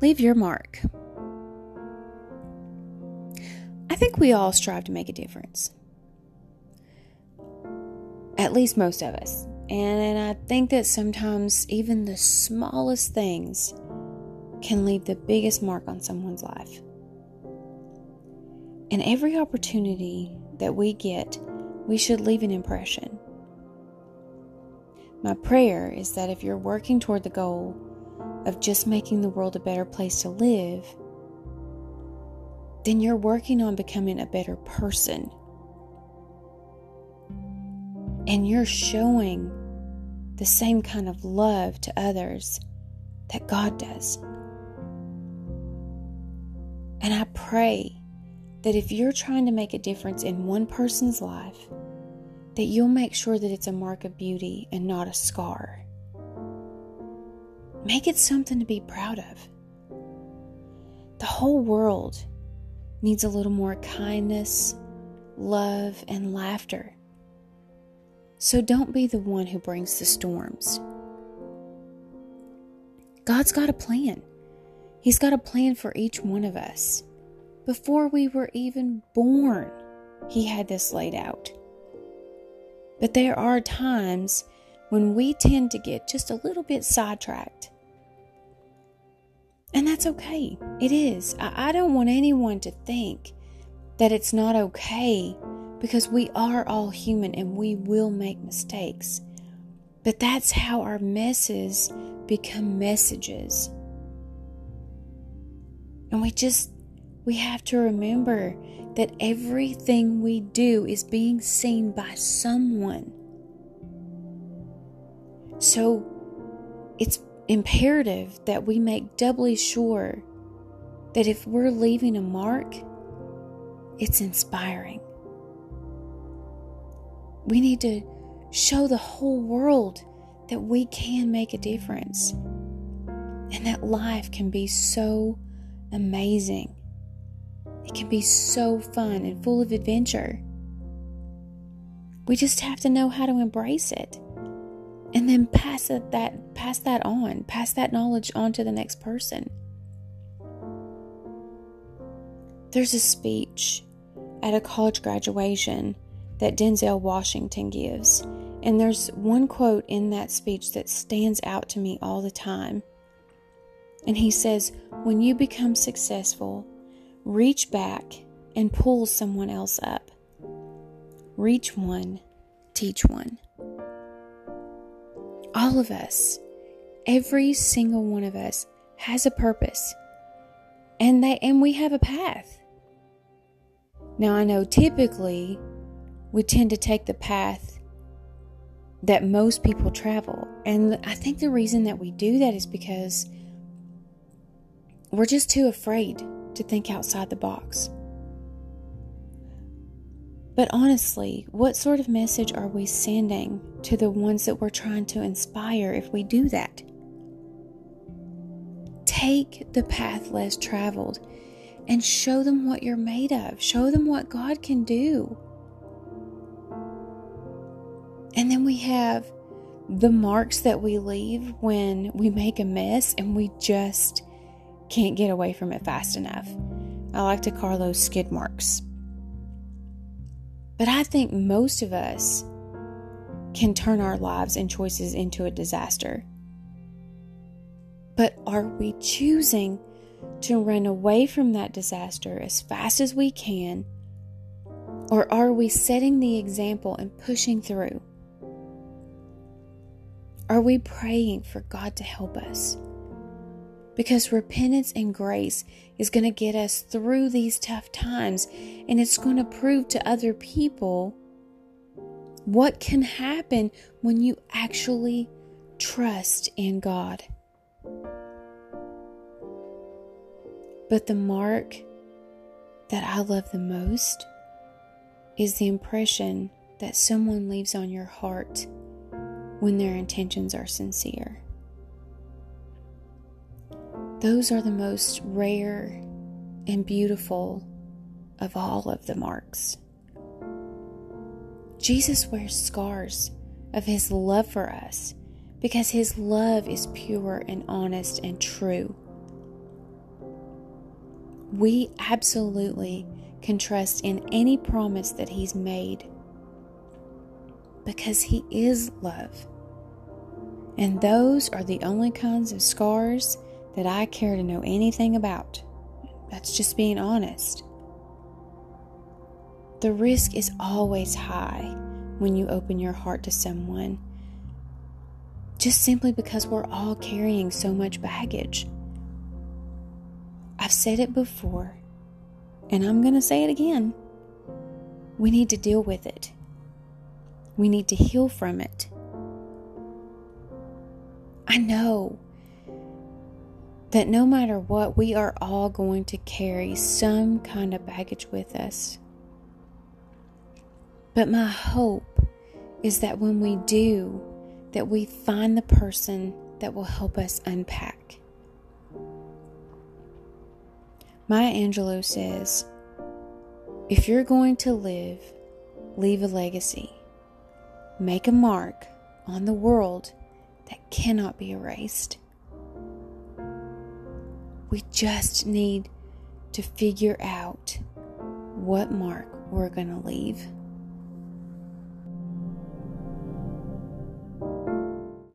Leave your mark. I think we all strive to make a difference. At least most of us. And I think that sometimes even the smallest things can leave the biggest mark on someone's life. And every opportunity that we get, we should leave an impression. My prayer is that if you're working toward the goal of just making the world a better place to live, then you're working on becoming a better person. And you're showing the same kind of love to others that God does. And I pray that if you're trying to make a difference in one person's life, that you'll make sure that it's a mark of beauty and not a scar. Make it something to be proud of. The whole world needs a little more kindness, love, and laughter. So don't be the one who brings the storms. God's got a plan. He's got a plan for each one of us. Before we were even born, He had this laid out. But there are times when we tend to get just a little bit sidetracked. And that's okay. It is. I, I, don't want anyone to think that it's not okay because we are all human and we will make mistakes. But that's how our messes become messages. And we just, we have to remember that everything we do is being seen by someone. So it's imperative that we make doubly sure that if we're leaving a mark, it's inspiring. We need to show the whole world that we can make a difference and that life can be so amazing. It can be so fun and full of adventure. We just have to know how to embrace it and then pass that pass that on, pass that knowledge on to the next person. There's a speech at a college graduation that Denzel Washington gives, and there's one quote in that speech that stands out to me all the time. And he says, When you become successful, Reach back and pull someone else up. Reach one, teach one. All of us, every single one of us has a purpose. And they and we have a path. Now I know typically we tend to take the path that most people travel. And I think the reason that we do that is because we're just too afraid to think outside the box. But honestly, what sort of message are we sending to the ones that we're trying to inspire if we do that? Take the path less traveled and show them what you're made of. Show them what God can do. And then we have the marks that we leave when we make a mess and we just can't get away from it fast enough. I like to call those skid marks. But I think most of us can turn our lives and choices into a disaster. But are we choosing to run away from that disaster as fast as we can? Or are we setting the example and pushing through? Are we praying for God to help us? Because repentance and grace is going to get us through these tough times and it's going to prove to other people what can happen when you actually trust in God. But the mark that I love the most is the impression that someone leaves on your heart when their intentions are sincere. Those are the most rare and beautiful of all of the marks. Jesus wears scars of his love for us because his love is pure and honest and true. we absolutely can trust in any promise that He's made because He is love. And those are the only kinds of scars that I care to know anything about. That's just being honest. The risk is always high when you open your heart to someone, just simply because we're all carrying so much baggage. I've said it before, and I'm going to say it again. We need to deal with it. We need to heal from it. I know that no matter what, we are all going to carry some kind of baggage with us. But my hope is that when we do, that we find the person that will help us unpack. Maya Angelou says, if you're going to live, leave a legacy. Make a mark on the world that cannot be erased. We just need to figure out what mark we're going to leave.